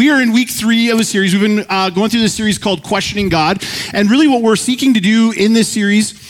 We are in week three of a series. We've been uh, going through this series called Questioning God. And really, what we're seeking to do in this series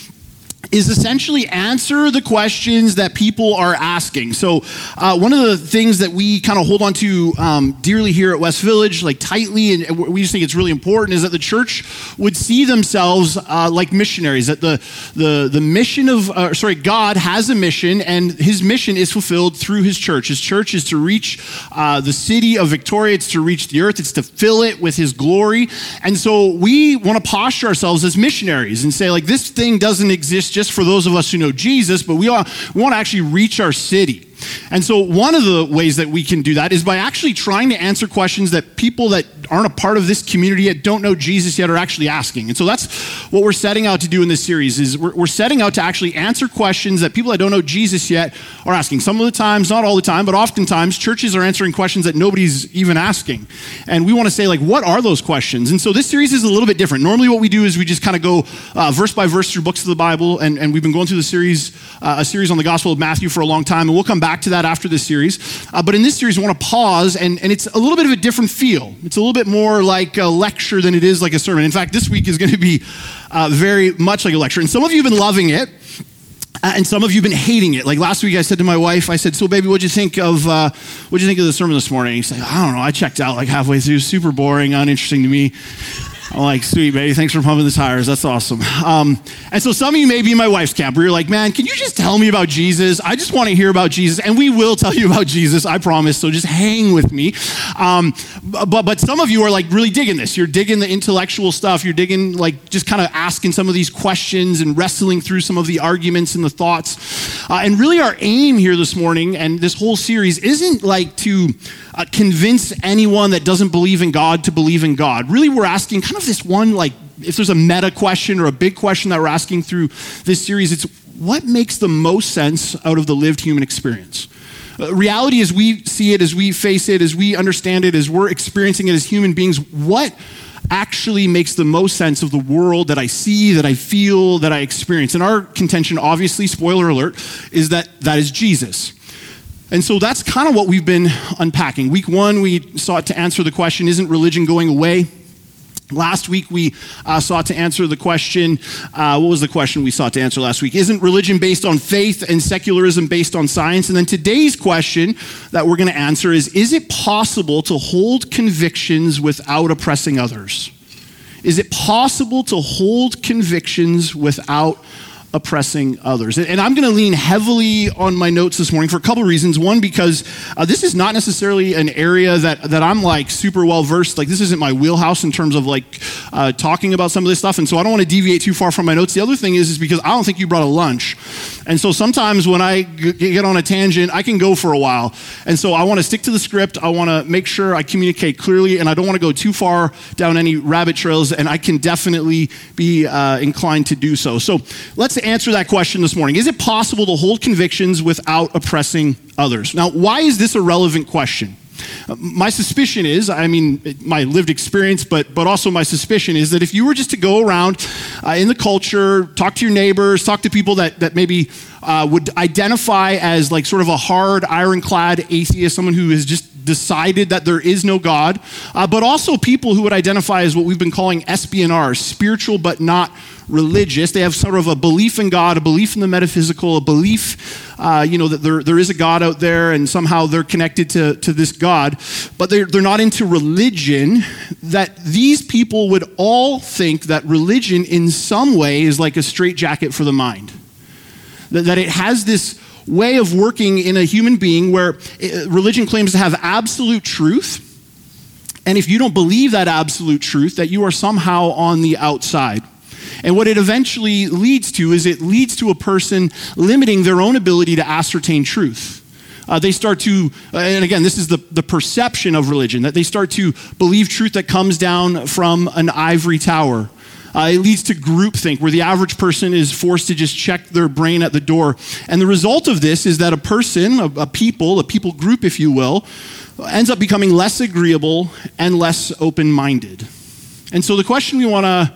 is essentially answer the questions that people are asking. So, uh, one of the things that we kind of hold on to um, dearly here at West Village, like tightly, and we just think it's really important, is that the church would see themselves uh, like missionaries. That the the the mission of uh, sorry, God has a mission, and His mission is fulfilled through His church. His church is to reach uh, the city of Victoria. It's to reach the earth. It's to fill it with His glory. And so, we want to posture ourselves as missionaries and say, like, this thing doesn't exist just for those of us who know Jesus, but we, are, we want to actually reach our city. And so, one of the ways that we can do that is by actually trying to answer questions that people that aren't a part of this community yet, don't know Jesus yet, are actually asking. And so, that's what we're setting out to do in this series. Is we're, we're setting out to actually answer questions that people that don't know Jesus yet are asking. Some of the times, not all the time, but oftentimes, churches are answering questions that nobody's even asking. And we want to say, like, what are those questions? And so, this series is a little bit different. Normally, what we do is we just kind of go uh, verse by verse through books of the Bible, and, and we've been going through the series, uh, a series on the Gospel of Matthew for a long time, and we'll come back back to that after this series. Uh, but in this series, I want to pause, and, and it's a little bit of a different feel. It's a little bit more like a lecture than it is like a sermon. In fact, this week is going to be uh, very much like a lecture. And some of you have been loving it. Uh, and some of you have been hating it. Like last week, I said to my wife, I said, "So, baby, what'd you think of uh, what'd you think of the sermon this morning?" He said, "I don't know. I checked out like halfway through. Super boring, uninteresting to me." I'm like, sweet, baby. Thanks for pumping the tires. That's awesome. Um, and so some of you may be in my wife's camp where you're like, man, can you just tell me about Jesus? I just want to hear about Jesus. And we will tell you about Jesus, I promise. So just hang with me. Um, but, but some of you are like really digging this. You're digging the intellectual stuff. You're digging, like, just kind of asking some of these questions and wrestling through some of the arguments and the thoughts. Uh, and really, our aim here this morning and this whole series isn't like to uh, convince anyone that doesn't believe in God to believe in God. Really, we're asking kind of this one, like, if there's a meta question or a big question that we're asking through this series, it's what makes the most sense out of the lived human experience? Uh, reality as we see it, as we face it, as we understand it, as we're experiencing it as human beings, what actually makes the most sense of the world that I see, that I feel, that I experience? And our contention, obviously, spoiler alert, is that that is Jesus. And so that's kind of what we've been unpacking. Week one, we sought to answer the question Isn't religion going away? Last week, we uh, sought to answer the question uh, what was the question we sought to answer last week? Isn't religion based on faith and secularism based on science? And then today's question that we're going to answer is Is it possible to hold convictions without oppressing others? Is it possible to hold convictions without oppressing others. And I'm going to lean heavily on my notes this morning for a couple of reasons. One, because uh, this is not necessarily an area that, that I'm like super well versed. Like, this isn't my wheelhouse in terms of like uh, talking about some of this stuff. And so I don't want to deviate too far from my notes. The other thing is, is because I don't think you brought a lunch. And so sometimes when I g- get on a tangent, I can go for a while. And so I want to stick to the script. I want to make sure I communicate clearly, and I don't want to go too far down any rabbit trails. And I can definitely be uh, inclined to do so. So let's answer that question this morning. Is it possible to hold convictions without oppressing others? Now, why is this a relevant question? My suspicion is, I mean, my lived experience, but, but also my suspicion is that if you were just to go around uh, in the culture, talk to your neighbors, talk to people that, that maybe uh, would identify as like sort of a hard, ironclad atheist, someone who is just decided that there is no God, uh, but also people who would identify as what we've been calling SBNR, spiritual but not religious. They have sort of a belief in God, a belief in the metaphysical, a belief, uh, you know, that there, there is a God out there and somehow they're connected to, to this God, but they're, they're not into religion, that these people would all think that religion in some way is like a straitjacket for the mind. That, that it has this way of working in a human being where uh, religion claims to have absolute truth. And if you don't believe that absolute truth, that you are somehow on the outside. And what it eventually leads to is it leads to a person limiting their own ability to ascertain truth. Uh, they start to, uh, and again, this is the, the perception of religion, that they start to believe truth that comes down from an ivory tower. Uh, it leads to groupthink, where the average person is forced to just check their brain at the door. And the result of this is that a person, a, a people, a people group, if you will, ends up becoming less agreeable and less open minded. And so the question we want to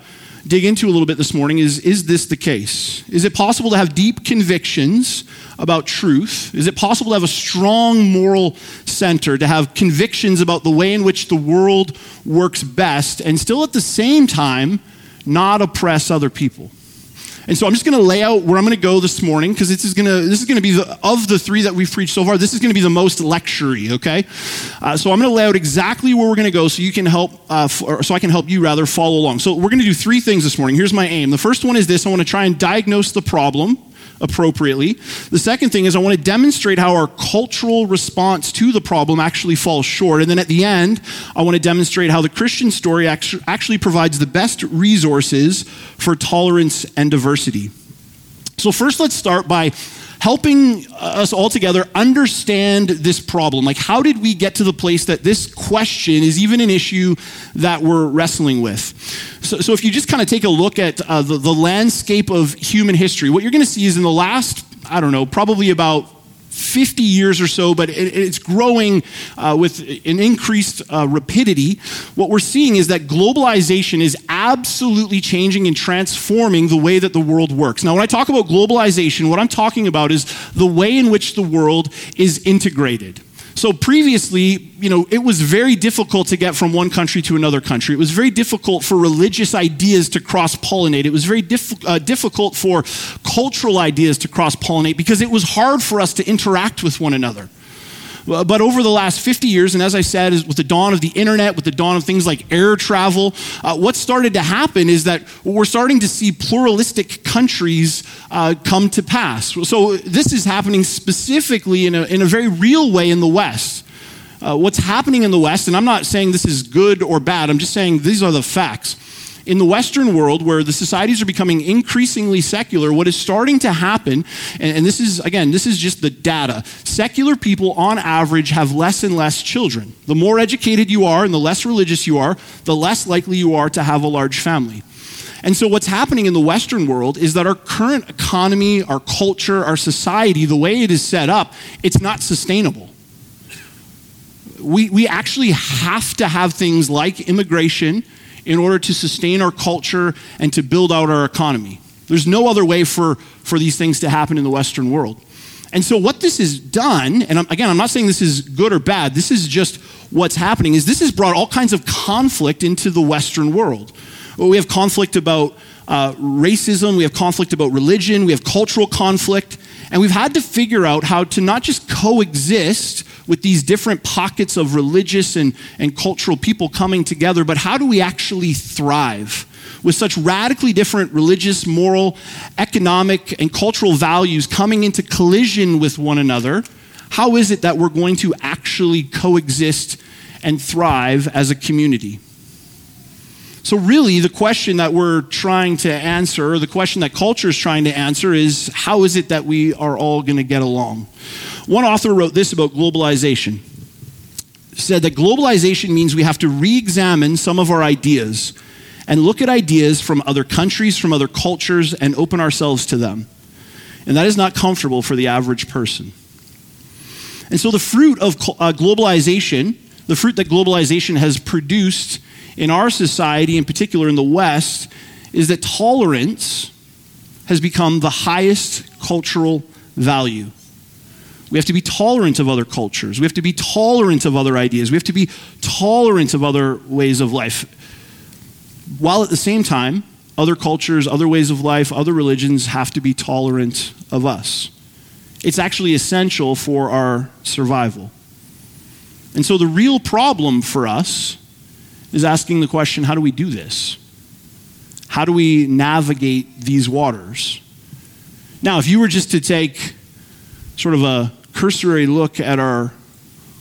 dig into a little bit this morning is is this the case? Is it possible to have deep convictions about truth? Is it possible to have a strong moral center, to have convictions about the way in which the world works best, and still at the same time not oppress other people? And so I'm just going to lay out where I'm going to go this morning because this is going to this is going to be the, of the three that we've preached so far. This is going to be the most lectury. Okay, uh, so I'm going to lay out exactly where we're going to go so you can help, uh, f- so I can help you rather follow along. So we're going to do three things this morning. Here's my aim. The first one is this: I want to try and diagnose the problem appropriately. The second thing is I want to demonstrate how our cultural response to the problem actually falls short. And then at the end, I want to demonstrate how the Christian story actually provides the best resources for tolerance and diversity. So, first, let's start by helping us all together understand this problem. Like, how did we get to the place that this question is even an issue that we're wrestling with? So, so if you just kind of take a look at uh, the, the landscape of human history, what you're going to see is in the last, I don't know, probably about 50 years or so, but it, it's growing uh, with an increased uh, rapidity. What we're seeing is that globalization is absolutely changing and transforming the way that the world works. Now, when I talk about globalization, what I'm talking about is the way in which the world is integrated. So previously, you know, it was very difficult to get from one country to another country. It was very difficult for religious ideas to cross pollinate. It was very diff- uh, difficult for cultural ideas to cross pollinate because it was hard for us to interact with one another. But over the last 50 years, and as I said, with the dawn of the internet, with the dawn of things like air travel, uh, what started to happen is that we're starting to see pluralistic countries uh, come to pass. So this is happening specifically in a, in a very real way in the West. Uh, what's happening in the West, and I'm not saying this is good or bad, I'm just saying these are the facts in the Western world, where the societies are becoming increasingly secular, what is starting to happen, and, and, this is, again, this is just the data. Secular people, on average, have less and less children. The more educated you are and the less religious you are, the less likely you are to have a large family. And so, what's happening in the Western world is that our current economy, our culture, our society, the way it is set up, it's not sustainable. We, we actually have to have things like immigration in order to sustain our culture and to build out our economy. There's no other way for, for these things to happen in the Western world. And so, what this has done, and again, I'm not saying this is good or bad, this is just what's happening, is this has brought all kinds of conflict into the Western world. We have conflict about uh, racism, we have conflict about religion, we have cultural conflict, and we've had to figure out how to not just coexist with these different pockets of religious and, and cultural people coming together, but how do we actually thrive? With such radically different religious, moral, economic, and cultural values coming into collision with one another, how is it that we're going to actually coexist and thrive as a community? So, really, the question that we're trying to answer, or the question that culture is trying to answer, is how is it that we are all going to get along? One author wrote this about globalization. Said that globalization means we have to re examine some of our ideas and look at ideas from other countries, from other cultures, and open ourselves to them. And that is not comfortable for the average person. And so, the fruit of uh, globalization, the fruit that globalization has produced in our society, in particular in the West, is that tolerance has become the highest cultural value. We have to be tolerant of other cultures. We have to be tolerant of other ideas. We have to be tolerant of other ways of life. While at the same time, other cultures, other ways of life, other religions have to be tolerant of us. It's actually essential for our survival. And so the real problem for us is asking the question how do we do this? How do we navigate these waters? Now, if you were just to take sort of a cursory look at our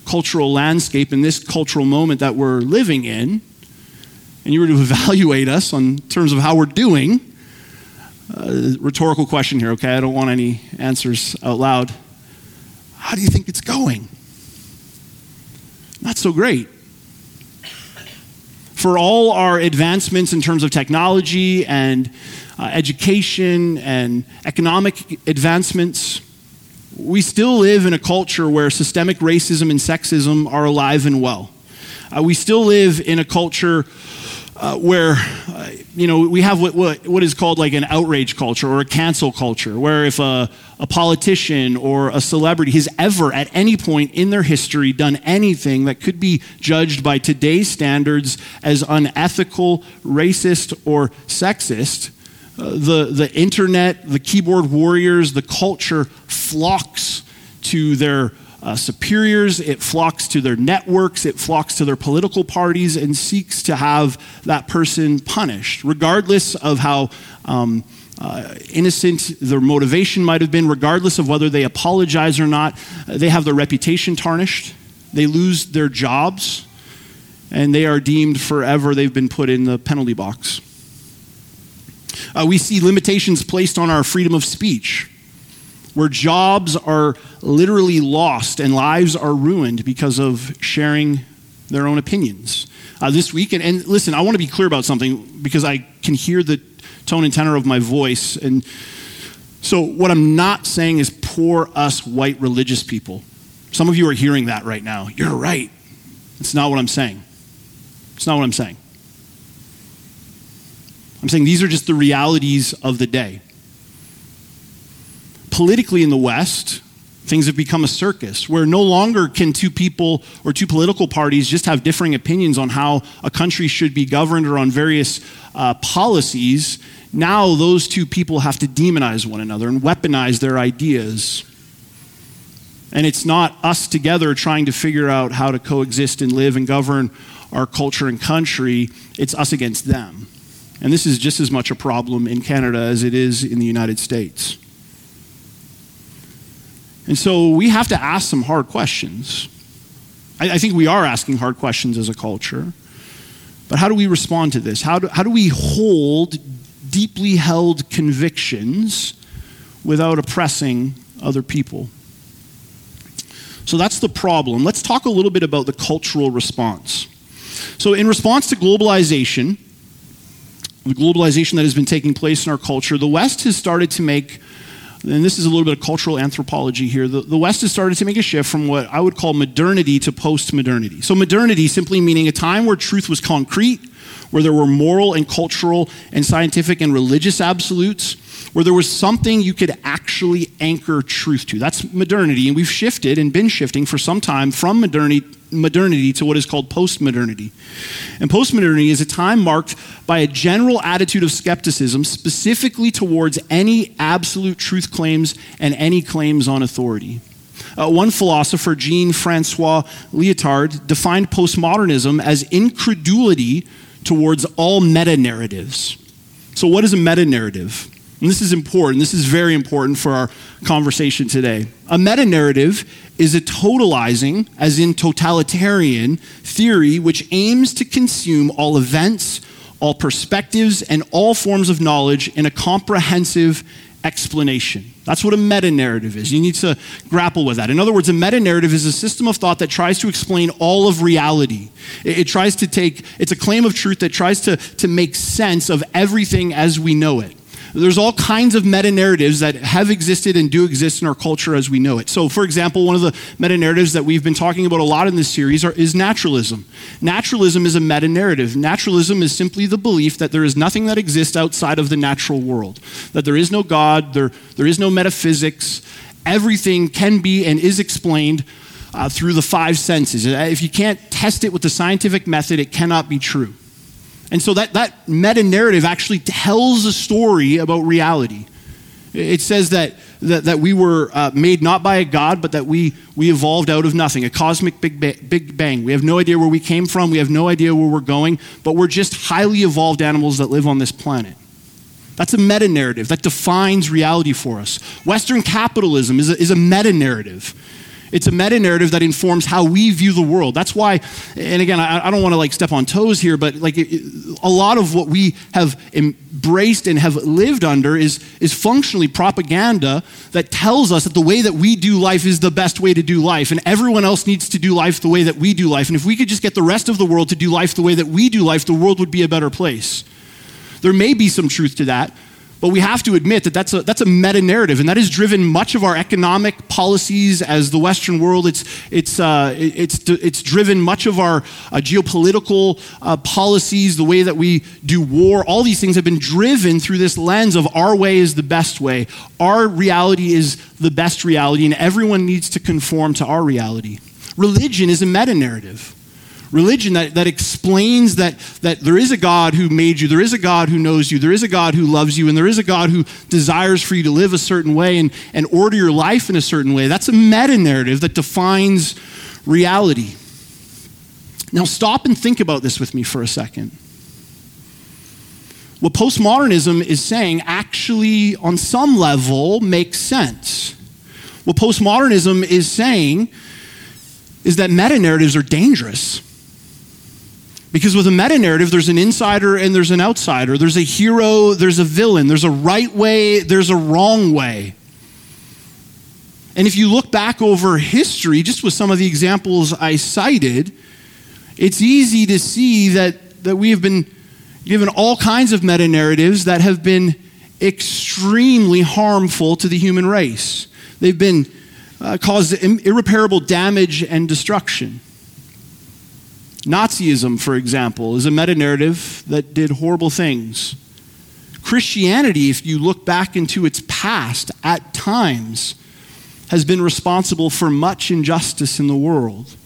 cultural landscape in this cultural moment that we're living in, and you were to evaluate us on terms of how we're doing, uh, rhetorical question here, okay? I don't want any answers out loud. How do you think it's going? Not so great. For all our advancements in terms of technology and uh, education and economic advancements, we still live in a culture where systemic racism and sexism are alive and well. Uh, we still live in a culture uh, where uh, you know we have what, what, what is called like an outrage culture or a cancel culture where if a, a politician or a celebrity has ever at any point in their history done anything that could be judged by today's standards as unethical racist or sexist uh, the, the internet the keyboard warriors the culture flocks to their uh, superiors, it flocks to their networks, it flocks to their political parties, and seeks to have that person punished, regardless of how. Um, uh, innocent their motivation might have been, regardless of whether they apologize or not. Uh, they have their reputation tarnished. They lose their jobs, and they are deemed forever. They've been put in the penalty box. Uh, we see limitations placed on our freedom of speech where jobs are literally lost and lives are ruined because of sharing their own opinions. Uh, this week, and, and listen, I want to be clear about something because I can hear the tone and tenor of my voice. And so, what I'm not saying is poor us white religious people. Some of you are hearing that right now. You're right. It's not what I'm saying. It's not what I'm saying. I'm saying these are just the realities of the day politically in the West, things have become a circus where no longer can two people or two political parties just have differing opinions on how a country should be governed or on various uh, policies. Now, those two people have to demonize one another and weaponize their ideas. And it's not us together trying to figure out how to coexist and live and govern our culture and country, it's us against them. And this is just as much a problem in Canada as it is in the United States. And so we have to ask some hard questions. I, I, think we are asking hard questions as a culture. But how do we respond to this? How do, how do we hold deeply held convictions without oppressing other people? So that's the problem. Let's talk a little bit about the cultural response. So, in response to globalization, the globalization that has been taking place in our culture, the West has started to make and this is a little bit of cultural anthropology here, the, the West has started to make a shift from what I would call modernity to post modernity. So, modernity simply meaning a time where truth was concrete, where there were moral and cultural and scientific and religious absolutes, where there was something you could actually anchor truth to. That's modernity. And we've shifted and been shifting for some time from modernity, modernity to what is called postmodernity. And postmodernity is a time marked by a general attitude of skepticism, specifically towards any absolute truth claims and any claims on authority. Uh, one philosopher, Jean Francois Lyotard, defined postmodernism as incredulity towards all meta narratives. So, what is a meta narrative? And this is important. This is very important for our conversation today. A meta narrative is a totalizing, as in totalitarian, theory which aims to consume all events, all perspectives, and all forms of knowledge in a comprehensive explanation. That's what a meta narrative is. You need to grapple with that. In other words, a meta narrative is a system of thought that tries to explain all of reality. It, it, tries to take, it's a claim of truth that tries to, to make sense of everything as we know it. There's all kinds of meta narratives that have existed and do exist in our culture as we know it. So, for example, one of the meta narratives that we've been talking about a lot in this series are, is naturalism. Naturalism is a meta narrative. Naturalism is simply the belief that there is nothing that exists outside of the natural world, that there is no God, there, there is no metaphysics. Everything can be and is explained uh, through the five senses. If you can't test it with the scientific method, it cannot be true. And so that, that meta narrative actually tells a story about reality. It says that, that, that we were uh, made not by a God, but that we, we evolved out of nothing, a cosmic big, ba- big bang. We have no idea where we came from, we have no idea where we're going, but we're just highly evolved animals that live on this planet. That's a meta narrative that defines reality for us. Western capitalism is a, is a meta narrative. It's a meta narrative that informs how we view the world. That's why, and again, I, I don't want to like step on toes here, but like it, a lot of what we have embraced and have lived under is, is functionally propaganda that tells us that the way that we do life is the best way to do life, and everyone else needs to do life the way that we do life. And if we could just get the rest of the world to do life the way that we do life, the world would be a better place. There may be some truth to that, But we have to admit that that's a, that's a meta narrative, and that has driven much of our economic policies as the Western world. It's, it's, uh, it's, it's driven much of our uh, geopolitical uh, policies, the way that we do war. All these things have been driven through this lens of our way is the best way, our reality is the best reality, and everyone needs to conform to our reality. Religion is a meta narrative religion that, that explains that, that there is a God who made you, there is a God who knows you, there is a God who loves you, and there is a God who desires for you to live a certain way and, and order your life in a certain way. That's a meta narrative that defines reality. Now, stop and think about this with me for a second. What postmodernism is saying actually, on some level, makes sense. What postmodernism is saying is that meta narratives are dangerous. Because with a meta narrative, there's an insider and there's an outsider. There's a hero, there's a villain. There's a right way, there's a wrong way. And if you look back over history, just with some of the examples I cited, it's easy to see that, that we have been given all kinds of meta narratives that have been extremely harmful to the human race. They've been uh, caused irreparable damage and destruction. Nazism, for example, is a meta narrative that did horrible things. Christianity, if you look back into its past, at times has been responsible for much injustice in the world.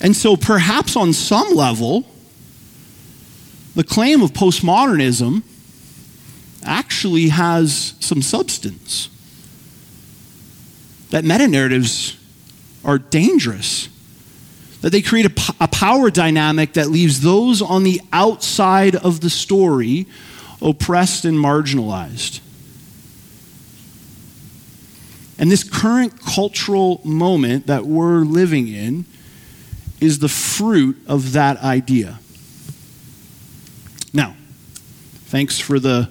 And so, perhaps on some level, the claim of postmodernism actually has some substance. That meta narratives are dangerous that they create a, a power dynamic that leaves those on the outside of the story oppressed and marginalized. And this current cultural moment that we're living in is the fruit of that idea. Now, thanks for the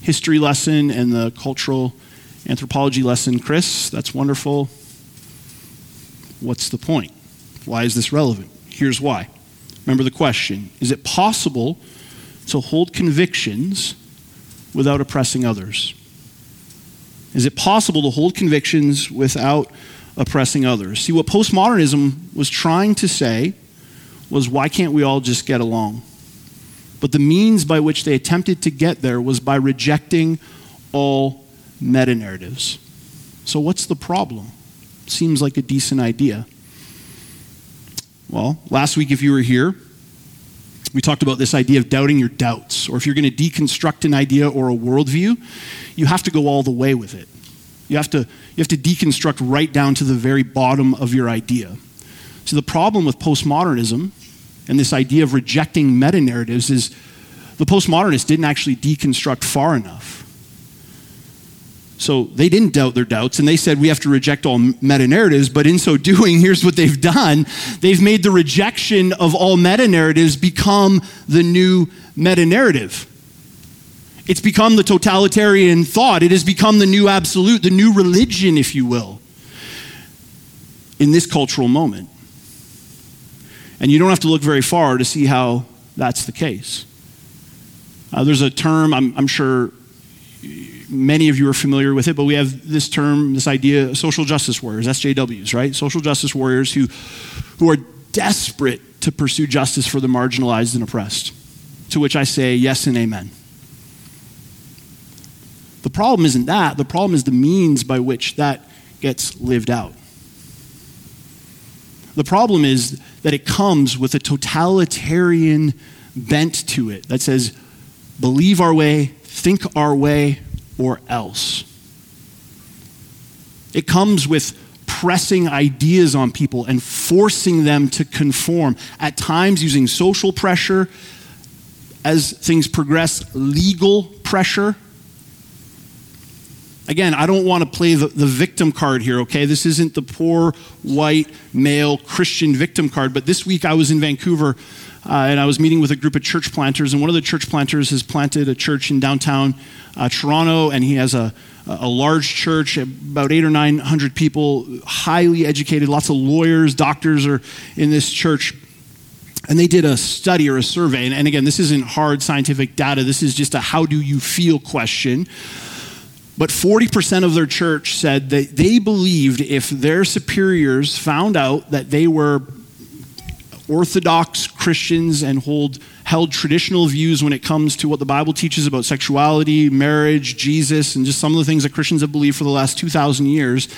history lesson and the cultural anthropology lesson, Chris. That's wonderful. What's the point? Why is this relevant? Here's why. Remember the question Is it possible to hold convictions without oppressing others? Is it possible to hold convictions without oppressing others? See, what postmodernism was trying to say was why can't we all just get along? But the means by which they attempted to get there was by rejecting all meta narratives. So, what's the problem? Seems like a decent idea. Well, last week, if you were here, we talked about this idea of doubting your doubts. Or if you're going to deconstruct an idea or a worldview, you have to go all the way with it. You have to, you have to deconstruct right down to the very bottom of your idea. So, the problem with postmodernism and this idea of rejecting meta narratives is the postmodernists didn't actually deconstruct far enough. So they didn't doubt their doubts and they said we have to reject all meta narratives, but in so doing, here's what they've done. They've made the rejection of all meta narratives become the new meta narrative. It's become the totalitarian thought. It has become the new absolute, the new religion, if you will, in this cultural moment. And you don't have to look very far to see how that's the case. Uh, there's a term, I'm, I'm sure many of you are familiar with it, but we have this term, this idea, social justice warriors, SJWs, right? Social justice warriors who, who are desperate to pursue justice for the marginalized and oppressed. To which I say yes and amen. The problem isn't that, the problem is the means by which that gets lived out. The problem is that it comes with a totalitarian bent to it that says, believe our way, think our way, or else. It comes with pressing ideas on people and forcing them to conform, at times using social pressure, as things progress, legal pressure. Again, I don't want to play the, the, victim card here, okay? This isn't the poor, white, male, Christian victim card, but this week I was in Vancouver uh, and I was meeting with a group of church planters, and one of the church planters has planted a church in downtown uh, Toronto, and he has a, a large church, about eight or nine hundred people, highly educated, lots of lawyers, doctors are in this church. and they did a study or a survey. And, and again, this isn't hard scientific data, this is just a how do you feel question. But 40% of their church said that they believed if their superiors found out that they were Orthodox Christians and hold, held traditional views when it comes to what the Bible teaches about sexuality, marriage, Jesus, and just some of the things that Christians have believed for the last 2,000 years,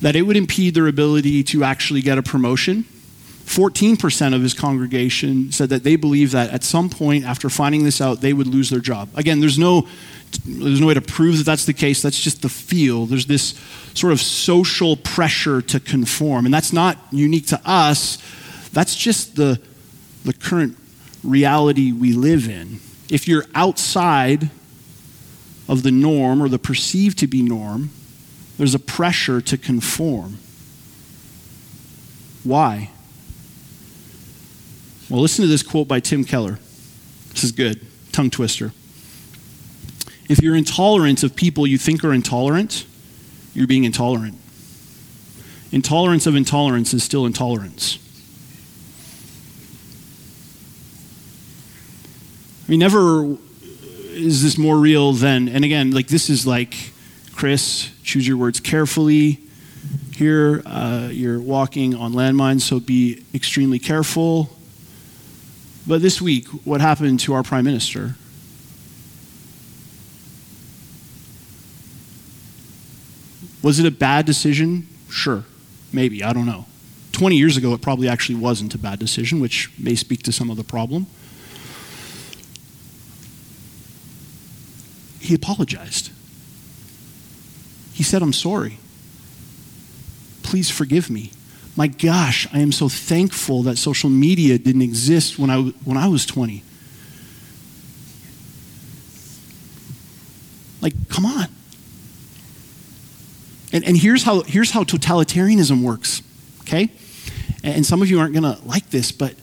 that it would impede their ability to actually get a promotion. 14% of his congregation said that they believe that at some point after finding this out, they would lose their job. Again, there's no, there's no way to prove that that's the case. That's just the feel. There's this sort of social pressure to conform. And that's not unique to us, that's just the, the current reality we live in. If you're outside of the norm or the perceived to be norm, there's a pressure to conform. Why? Well, listen to this quote by Tim Keller. This is good, tongue twister. If you're intolerant of people you think are intolerant, you're being intolerant. Intolerance of intolerance is still intolerance. I mean, never is this more real than, and again, like this is like, Chris, choose your words carefully. Here, uh, you're walking on landmines, so be extremely careful. But this week, what happened to our prime minister? Was it a bad decision? Sure. Maybe. I don't know. 20 years ago, it probably actually wasn't a bad decision, which may speak to some of the problem. He apologized. He said, I'm sorry. Please forgive me. My gosh, I am so thankful that social media didn't exist when I, when I was 20. Like, come on. And, and here's, how, here's how totalitarianism works, okay? And some of you aren't going to like this, but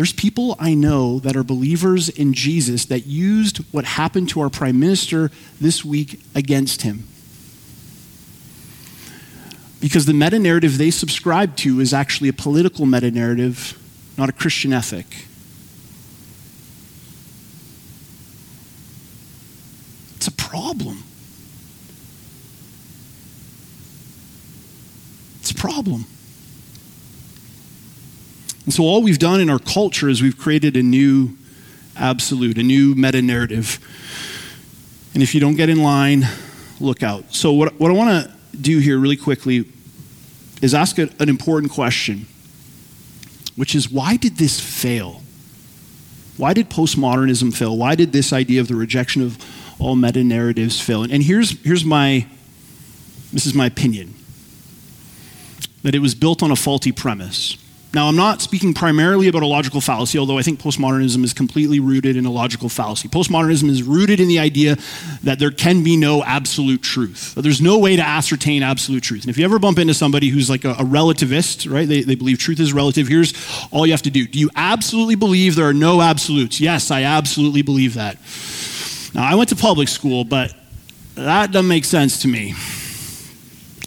there's people I know that are believers in Jesus that used what happened to our prime minister this week against him. Because the meta narrative they subscribe to is actually a political meta narrative, not a Christian ethic. It's a problem. It's a problem. And so, all we've done in our culture is we've created a new absolute, a new meta narrative. And if you don't get in line, look out. So, what, what I want to do here really quickly is ask a, an important question, which is why did this fail? Why did postmodernism fail? Why did this idea of the rejection of all meta narratives fail? And, and here's, here's my this is my opinion that it was built on a faulty premise. Now, I'm not speaking primarily about a logical fallacy, although I think postmodernism is completely rooted in a logical fallacy. Postmodernism is rooted in the idea that there can be no absolute truth, that there's no way to ascertain absolute truth. And if you ever bump into somebody who's like a, a relativist, right, they, they believe truth is relative, here's all you have to do. Do you absolutely believe there are no absolutes? Yes, I absolutely believe that. Now, I went to public school, but that doesn't make sense to me.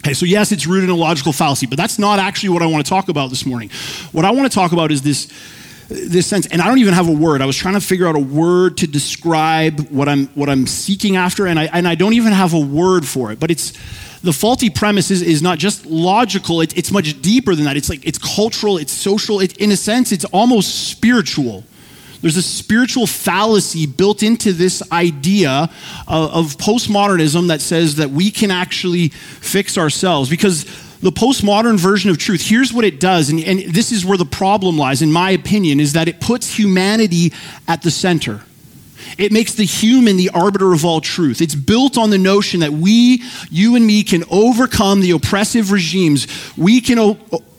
Okay, so yes, it's rooted in a logical fallacy, but that's not actually what I want to talk about this morning. What I want to talk about is this, this sense, and I don't even have a word. I was trying to figure out a word to describe what I'm, what I'm seeking after, and I, and I don't even have a word for it, but it's the faulty premise is, is not just logical, it, it's much deeper than that. It's like, it's cultural, it's social, it, in a sense, it's almost spiritual. There's a spiritual fallacy built into this idea of, of postmodernism that says that we can actually fix ourselves. Because the postmodern version of truth here's what it does and, and, this is where the problem lies in my opinion is that it puts humanity at the center. It makes the human the arbiter of all truth. It's built on the notion that we you and me can overcome the oppressive regimes. We can o-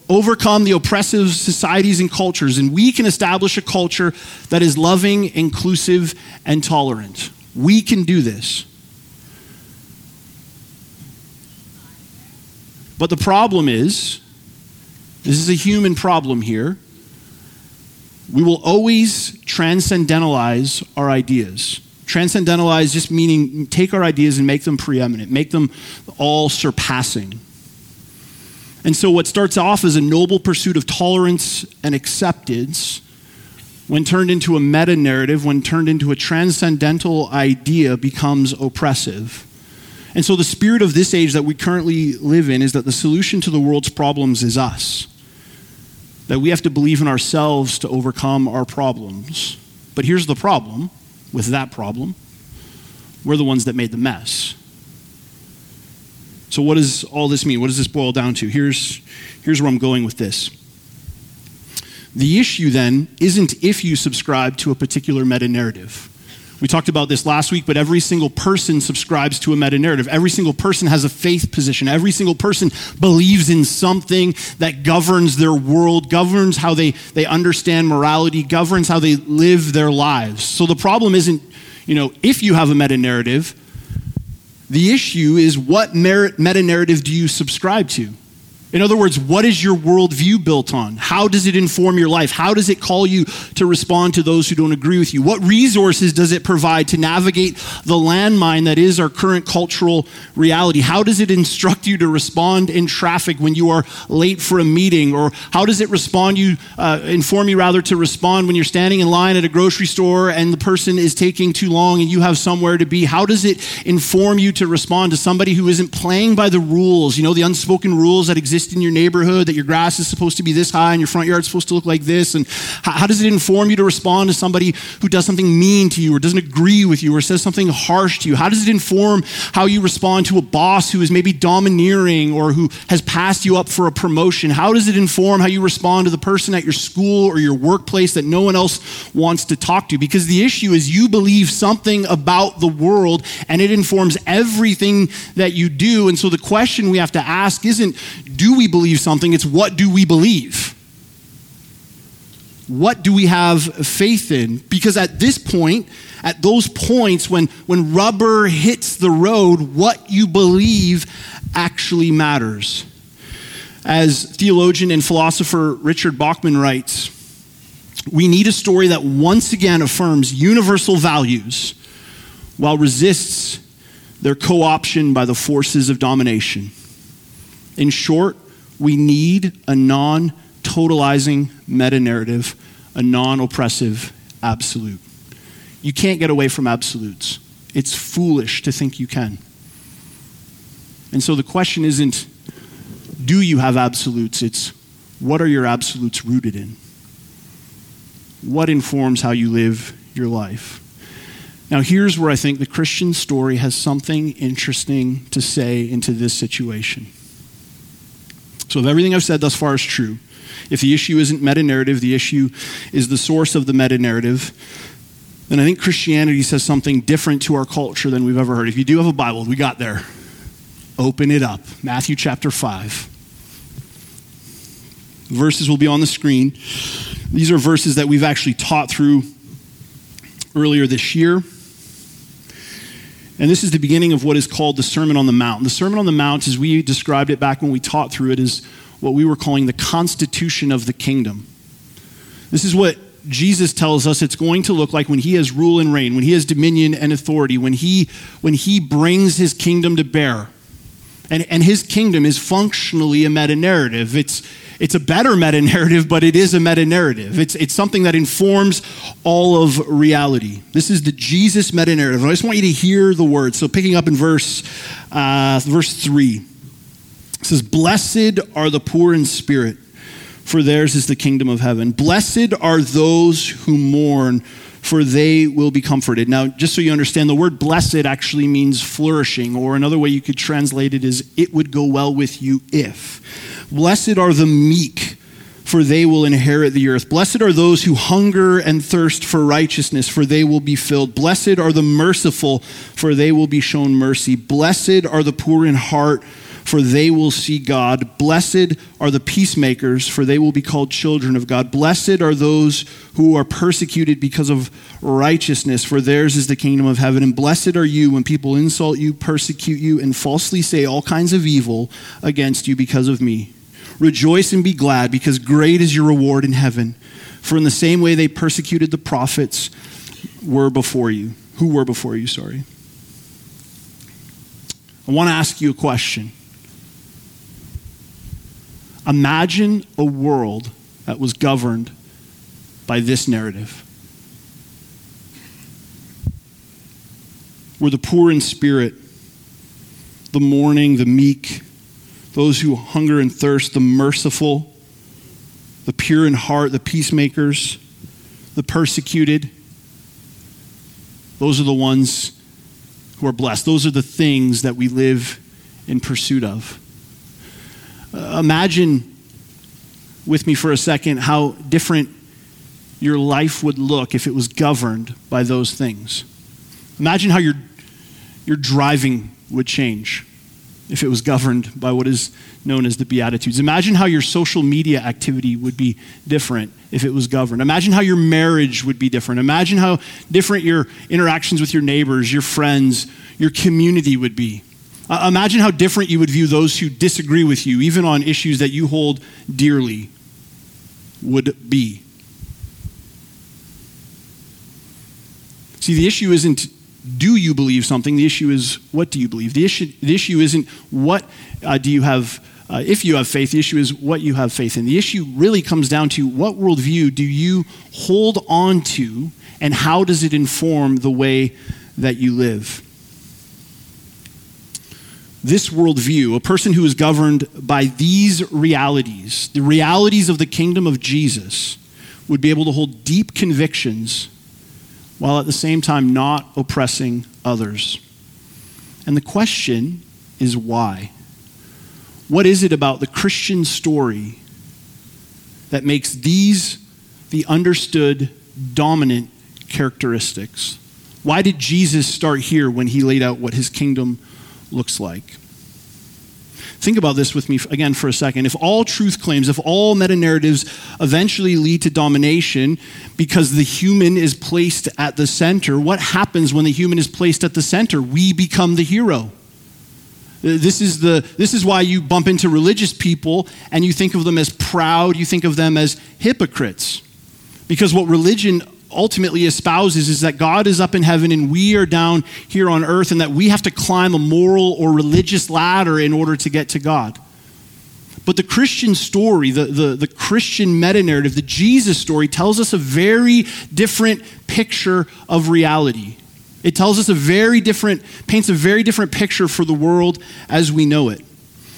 overcome the oppressive societies and cultures, and we can establish a culture that is loving, inclusive, and tolerant. We can do this. But the problem is this is a human problem here. We will always transcendentalize our ideas. Transcendentalize just meaning take our ideas and make them preeminent, make them all surpassing. And so, what starts off as a noble pursuit of tolerance and acceptance when turned into a meta narrative, when turned into a transcendental idea, becomes oppressive. And so, the spirit of this age that we currently live in is that the solution to the world's problems is us. That we have to believe in ourselves to overcome our problems. But here's the problem with that problem we're the ones that made the mess. So, what does all this mean? What does this boil down to? Here's, here's where I'm going with this. The issue then isn't if you subscribe to a particular meta narrative. We talked about this last week, but every single person subscribes to a meta narrative. Every single person has a faith position. Every single person believes in something that governs their world, governs how they, they understand morality, governs how they live their lives. So the problem isn't, you know, if you have a meta narrative, the issue is what meta narrative do you subscribe to? In other words, what is your worldview built on? How does it inform your life? How does it call you to respond to those who don't agree with you? What resources does it provide to navigate the landmine that is our current cultural reality? How does it instruct you to respond in traffic when you are late for a meeting? Or how does it respond you, uh, inform you rather to respond when you're standing in line at a grocery store and the person is taking too long and you have somewhere to be? How does it inform you to respond to somebody who isn't playing by the rules, you know, the unspoken rules that exist exist in your neighborhood, that your grass is supposed to be this high and your front yard is supposed to look like this? And how, how does it inform you to respond to somebody who does something mean to you or doesn't agree with you or says something harsh to you? How does it inform how you respond to a boss who is maybe domineering or who has passed you up for a promotion? How does it inform how you respond to the person at your school or your workplace that no one else wants to talk to? Because the issue is you believe something about the world and it informs everything that you do. And so the question we have to ask isn't, do we believe something, it's what do we believe? What do we have faith in? Because at this point, at those points when, when rubber hits the road, what you believe actually matters. As theologian and philosopher Richard Bauckham writes, we need a story that once again affirms universal values while resists their co option by the forces of domination. In short, we need a non totalizing meta narrative, a non oppressive absolute. You can't get away from absolutes. It's foolish to think you can. And so the question isn't, do you have absolutes? It's, what are your absolutes rooted in? What informs how you live your life? Now, here's where I think the Christian story has something interesting to say into this situation. So, if everything I've said thus far is true, if the issue isn't meta narrative, the issue is the source of the meta narrative, then I think Christianity says something different to our culture than we've ever heard. If you do have a Bible, we got there. Open it up. Matthew chapter 5. Verses will be on the screen. These are verses that we've actually taught through earlier this year. And this is the beginning of what is called the Sermon on the Mount. The Sermon on the Mount, as we described it back when we taught through it, is what we were calling the constitution of the kingdom. This is what Jesus tells us it's going to look like when he has rule and reign, when he has dominion and authority, when he, when he brings his kingdom to bear. And, and his kingdom is functionally a meta narrative. It's, it's a better meta narrative, but it is a meta narrative. It's, it's something that informs all of reality. This is the Jesus meta narrative. I just want you to hear the words. So, picking up in verse, uh, verse 3, it says, Blessed are the poor in spirit, for theirs is the kingdom of heaven. Blessed are those who mourn for they will be comforted. Now, just so you understand, the word blessed actually means flourishing, or another way you could translate it is, it would go well with you if. Blessed are the meek, for they will inherit the earth. Blessed are those who hunger and thirst for righteousness, for they will be filled. Blessed are the merciful, for they will be shown mercy. Blessed are the poor in heart for they will see God. Blessed are the peacemakers, for they will be called children of God. Blessed are those who are persecuted because of righteousness, for theirs is the kingdom of heaven. And blessed are you when people insult you, persecute you, and falsely say all kinds of evil against you because of me. Rejoice and be glad, because great is your reward in heaven. For in the same way they persecuted the prophets were before you, who were before you, sorry. I want to ask you a question. Imagine a world that was governed by this narrative. We're the poor in spirit, the mourning, the meek, those who hunger and thirst, the merciful, the pure in heart, the peacemakers, the persecuted. Those are the ones who are blessed. Those are the things that we live in pursuit of. Uh, imagine with me for a second how different your life would look if it was governed by those things. Imagine how your, your driving would change if it was governed by what is known as the Beatitudes. Imagine how your social media activity would be different if it was governed. Imagine how your marriage would be different. Imagine how different your interactions with your neighbors, your friends, your community would be. Uh, imagine how different you would view those who disagree with you, even on issues that you hold dearly, would be. See, the issue isn't do you believe something? The issue is what do you believe? The issue, the issue isn't what uh, do you have, uh, if you have faith. The issue is what you have faith in. The issue really comes down to what worldview do you hold on to and how does it inform the way that you live? This worldview, a person who is governed by these realities, the realities of the kingdom of Jesus, would be able to hold deep convictions while at the same time not oppressing others. And the question is why? What is it about the Christian story that makes these the understood dominant characteristics? Why did Jesus start here when he laid out what his kingdom looks like? Think about this with me again for a second. If all truth claims, if all meta narratives eventually lead to domination because the human is placed at the center, what happens when the human is placed at the center? We become the hero. Uh, this is, the, this is why you bump into religious people and you think of them as proud, you think of them as hypocrites. Because what religion ultimately espouses is that God is up in heaven and we are down here on earth, and that we have to climb a moral or religious ladder in order to get to God. But the Christian story, the, the, the Christian meta narrative, the Jesus story, tells us a very different picture of reality. It tells us a very different, paints a very different picture for the world as we know it.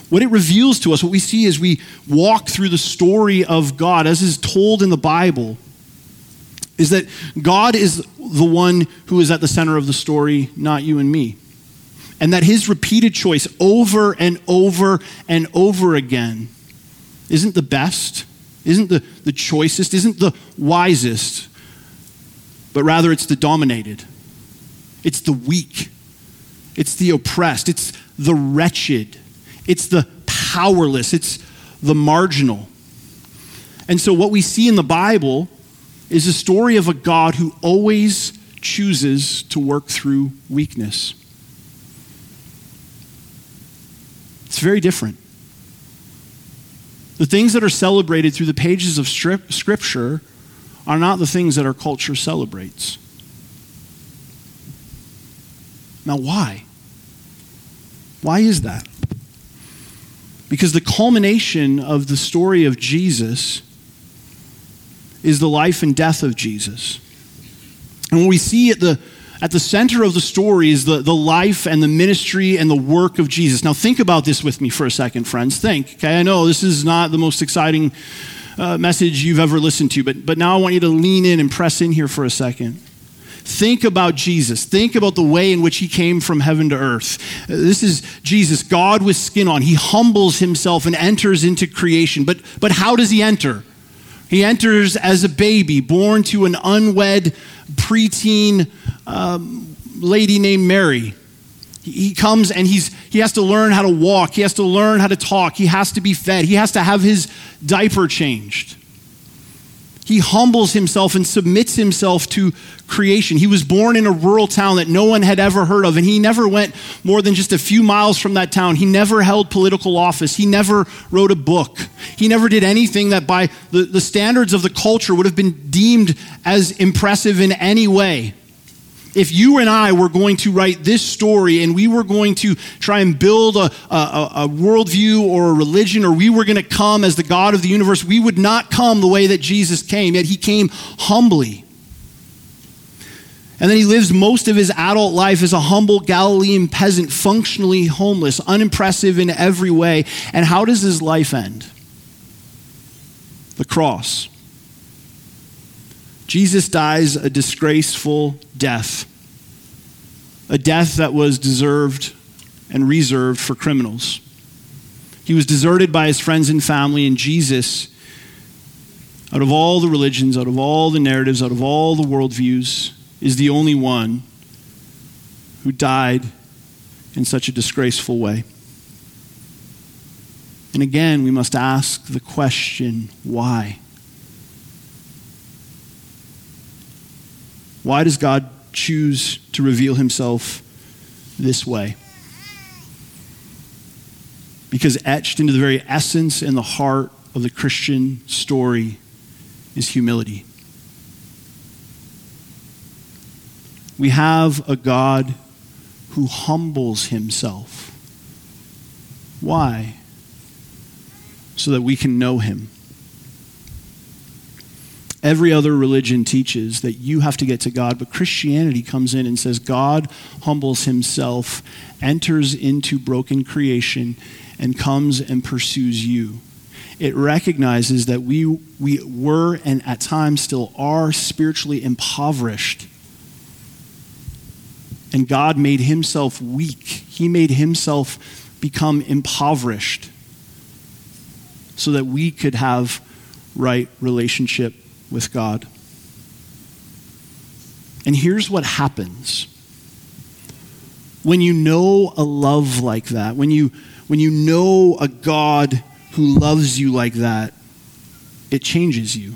What it reveals to us, what we see as we walk through the story of God, as is told in the Bible, is that God is the one who is at the center of the story, not you and me. And that his repeated choice over and over and over again isn't the best, isn't the, the choicest, isn't the wisest, but rather it's the dominated, it's the weak, it's the oppressed, it's the wretched, it's the powerless, it's the marginal. And so, what we see in the Bible is a story of a God who always chooses to work through weakness. It's very different. The things that are celebrated through the pages of Scripture are not the things that our culture celebrates. Now, why? Why is that? Because the culmination of the story of Jesus is the life and death of Jesus. And what we see at the at the center of the story is the, the life and the ministry and the work of Jesus. Now, think about this with me for a second, friends. Think, okay? I know this is not the most exciting uh, message you've ever listened to, but, but now I want you to lean in and press in here for a second. Think about Jesus. Think about the way in which he came from heaven to earth. This is Jesus, God with skin on. He humbles himself and enters into creation. But, but how does he enter? He enters as a baby, born to an unwed preteen um, lady named Mary. He comes and he's, he has to learn how to walk. He has to learn how to talk. He has to be fed. He has to have his diaper changed. He humbles himself and submits himself to creation. He was born in a rural town that no one had ever heard of, and he never went more than just a few miles from that town. He never held political office. He never wrote a book. He never did anything that, by the, the standards of the culture, would have been deemed as impressive in any way. If you and I were going to write this story and we were going to try and build a, a, a worldview or a religion, or we were going to come as the God of the universe, we would not come the way that Jesus came, yet he came humbly. And then he lives most of his adult life as a humble Galilean peasant, functionally homeless, unimpressive in every way. And how does his life end? The cross. Jesus dies a disgraceful death, a death that was deserved and reserved for criminals. He was deserted by his friends and family, and Jesus, out of all the religions, out of all the narratives, out of all the worldviews, is the only one who died in such a disgraceful way. And again, we must ask the question why? Why does God choose to reveal himself this way? Because etched into the very essence and the heart of the Christian story is humility. We have a God who humbles himself. Why? So that we can know him. Every other religion teaches that you have to get to God, but Christianity comes in and says God humbles himself, enters into broken creation, and comes and pursues you. It recognizes that we, we were and at times still are spiritually impoverished. And God made himself weak, He made himself become impoverished so that we could have right relationship with God. And here's what happens when you know a love like that, when you, when you know a God who loves you like that, it changes you.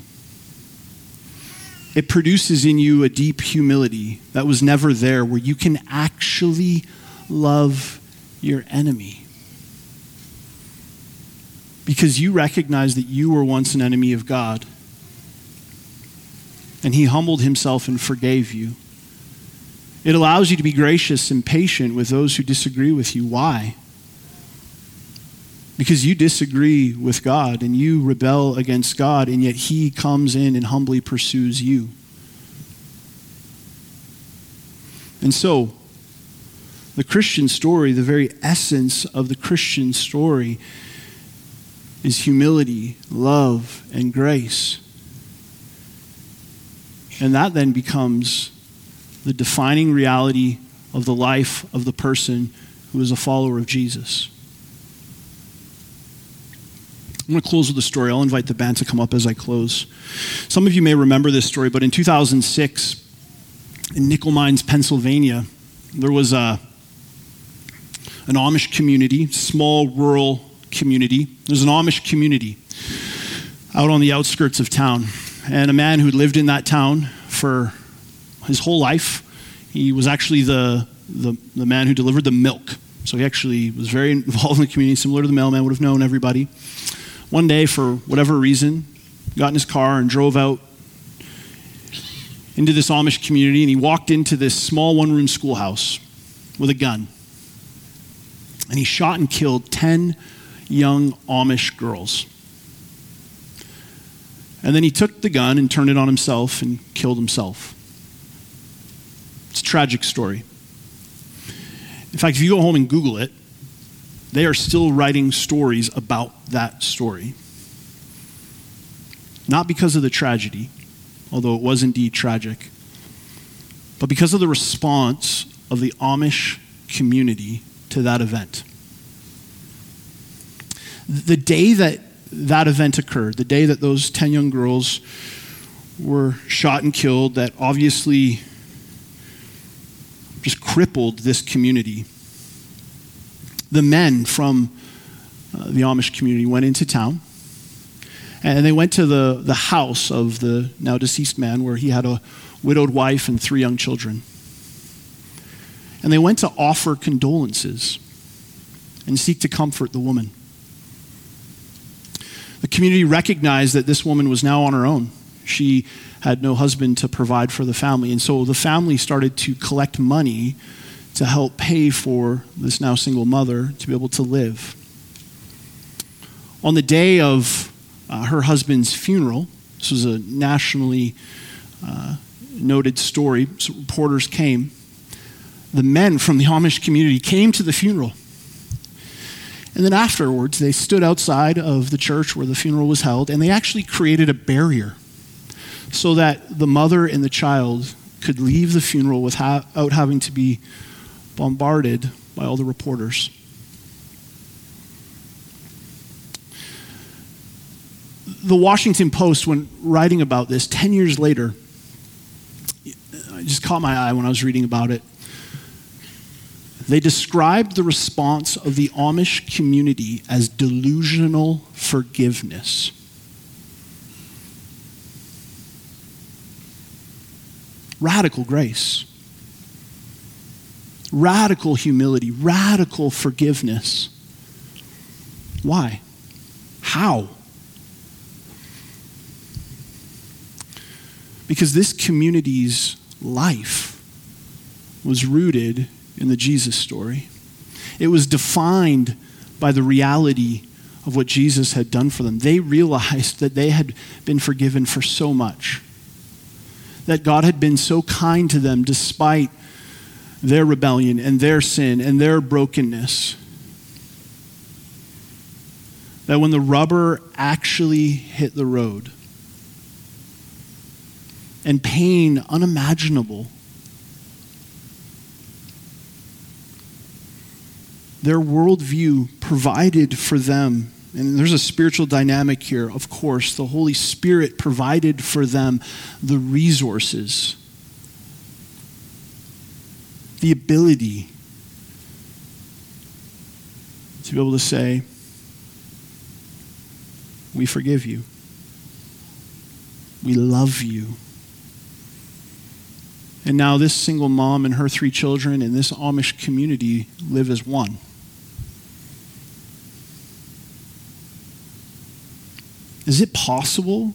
It produces in you a deep humility that was never there, where you can actually love your enemy. Because you recognize that you were once an enemy of God and he humbled himself and forgave you. It allows you to be gracious and patient with those who disagree with you. Why? Because you disagree with God and you rebel against God, and yet He comes in and humbly pursues you. And so, the Christian story, the very essence of the Christian story, is humility, love, and grace. And that then becomes the defining reality of the life of the person who is a follower of Jesus. I'm going to close with a story. I'll invite the band to come up as I close. Some of you may remember this story, but in 2006, in Nickel Mines, Pennsylvania, there was a, an Amish community, small rural community. There's an Amish community out on the outskirts of town and a man who lived in that town for his whole life. He was actually the, the, the man who delivered the milk. So he actually was very involved in the community, similar to the mailman, would have known everybody. One day, for whatever reason, got in his car and drove out into this Amish community, and he walked into this small one room schoolhouse with a gun. And he shot and killed 10 young Amish girls. And then he took the gun and turned it on himself and killed himself. It's a tragic story. In fact, if you go home and Google it, they are still writing stories about that story. Not because of the tragedy, although it was indeed tragic, but because of the response of the Amish community to that event. The day that that event occurred, the day that those 10 young girls were shot and killed, that obviously just crippled this community. The men from uh, the Amish community went into town and they went to the, the house of the now deceased man where he had a widowed wife and three young children. And they went to offer condolences and seek to comfort the woman. The community recognized that this woman was now on her own. She had no husband to provide for the family. And so the family started to collect money to help pay for this now single mother to be able to live. On the day of uh, her husband's funeral, this was a nationally uh, noted story, so reporters came. The men from the Amish community came to the funeral. And then afterwards, they stood outside of the church where the funeral was held, and they actually created a barrier so that the mother and the child could leave the funeral without having to be bombarded by all the reporters. The Washington Post, when writing about this 10 years later, it just caught my eye when I was reading about it. They described the response of the Amish community as delusional forgiveness. Radical grace, radical humility, radical forgiveness. Why? How? Because this community's life was rooted in the Jesus story. It was defined by the reality of what Jesus had done for them. They realized that they had been forgiven for so much, that God had been so kind to them despite their rebellion and their sin and their brokenness. That when the rubber actually hit the road, and pain unimaginable. Their worldview provided for them, and there's a spiritual dynamic here, of course. The Holy Spirit provided for them the resources, the ability to be able to say, We forgive you. We love you. And now this single mom and her three children in this Amish community live as one. Is it possible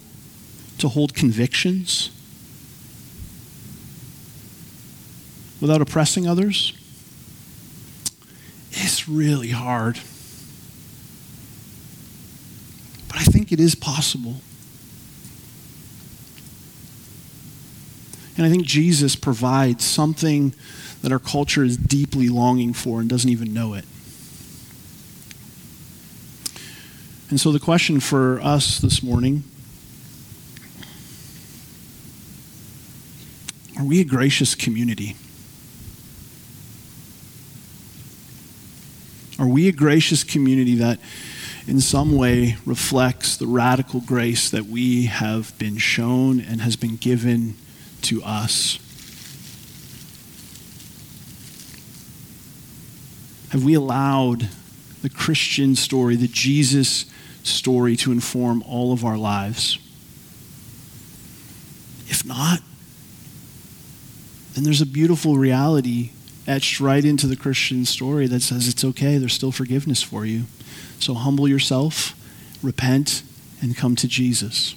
to hold convictions without oppressing others? It's really hard. But I think it is possible. And I think Jesus provides something that our culture is deeply longing for and doesn't even know it. And so the question for us this morning are we a gracious community? Are we a gracious community that in some way reflects the radical grace that we have been shown and has been given to us? Have we allowed the Christian story, the Jesus story, to inform all of our lives? If not, then there's a beautiful reality etched right into the Christian story that says it's okay, there's still forgiveness for you. So humble yourself, repent, and come to Jesus.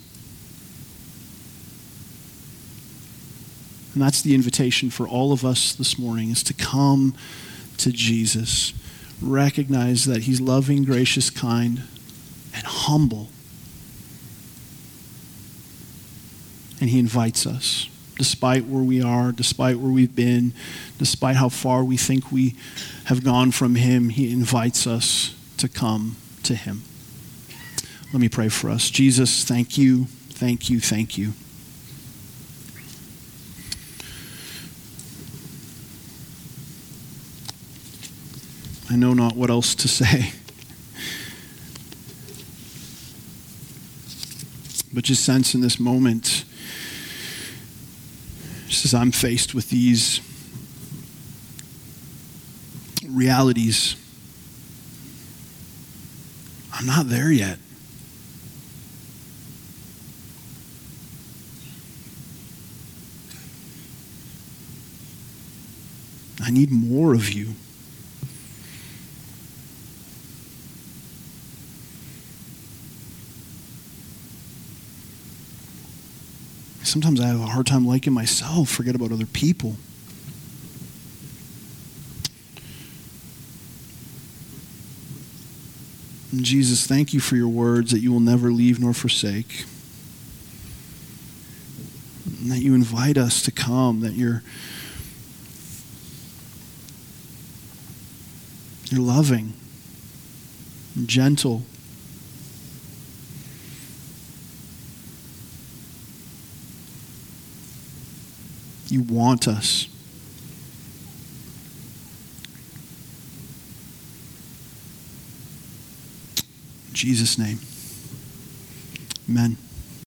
And that's the invitation for all of us this morning is to come to Jesus. Recognize that he's loving, gracious, kind, and humble. And he invites us, despite where we are, despite where we've been, despite how far we think we have gone from him, he invites us to come to him. Let me pray for us. Jesus, thank you, thank you, thank you. I know not what else to say. But just sense in this moment, just as I'm faced with these realities, I'm not there yet. I need more of you. Sometimes I have a hard time liking myself, forget about other people. And Jesus, thank you for your words that you will never leave nor forsake. And that you invite us to come, that you're you're loving, gentle. You want us. In Jesus' name. Amen.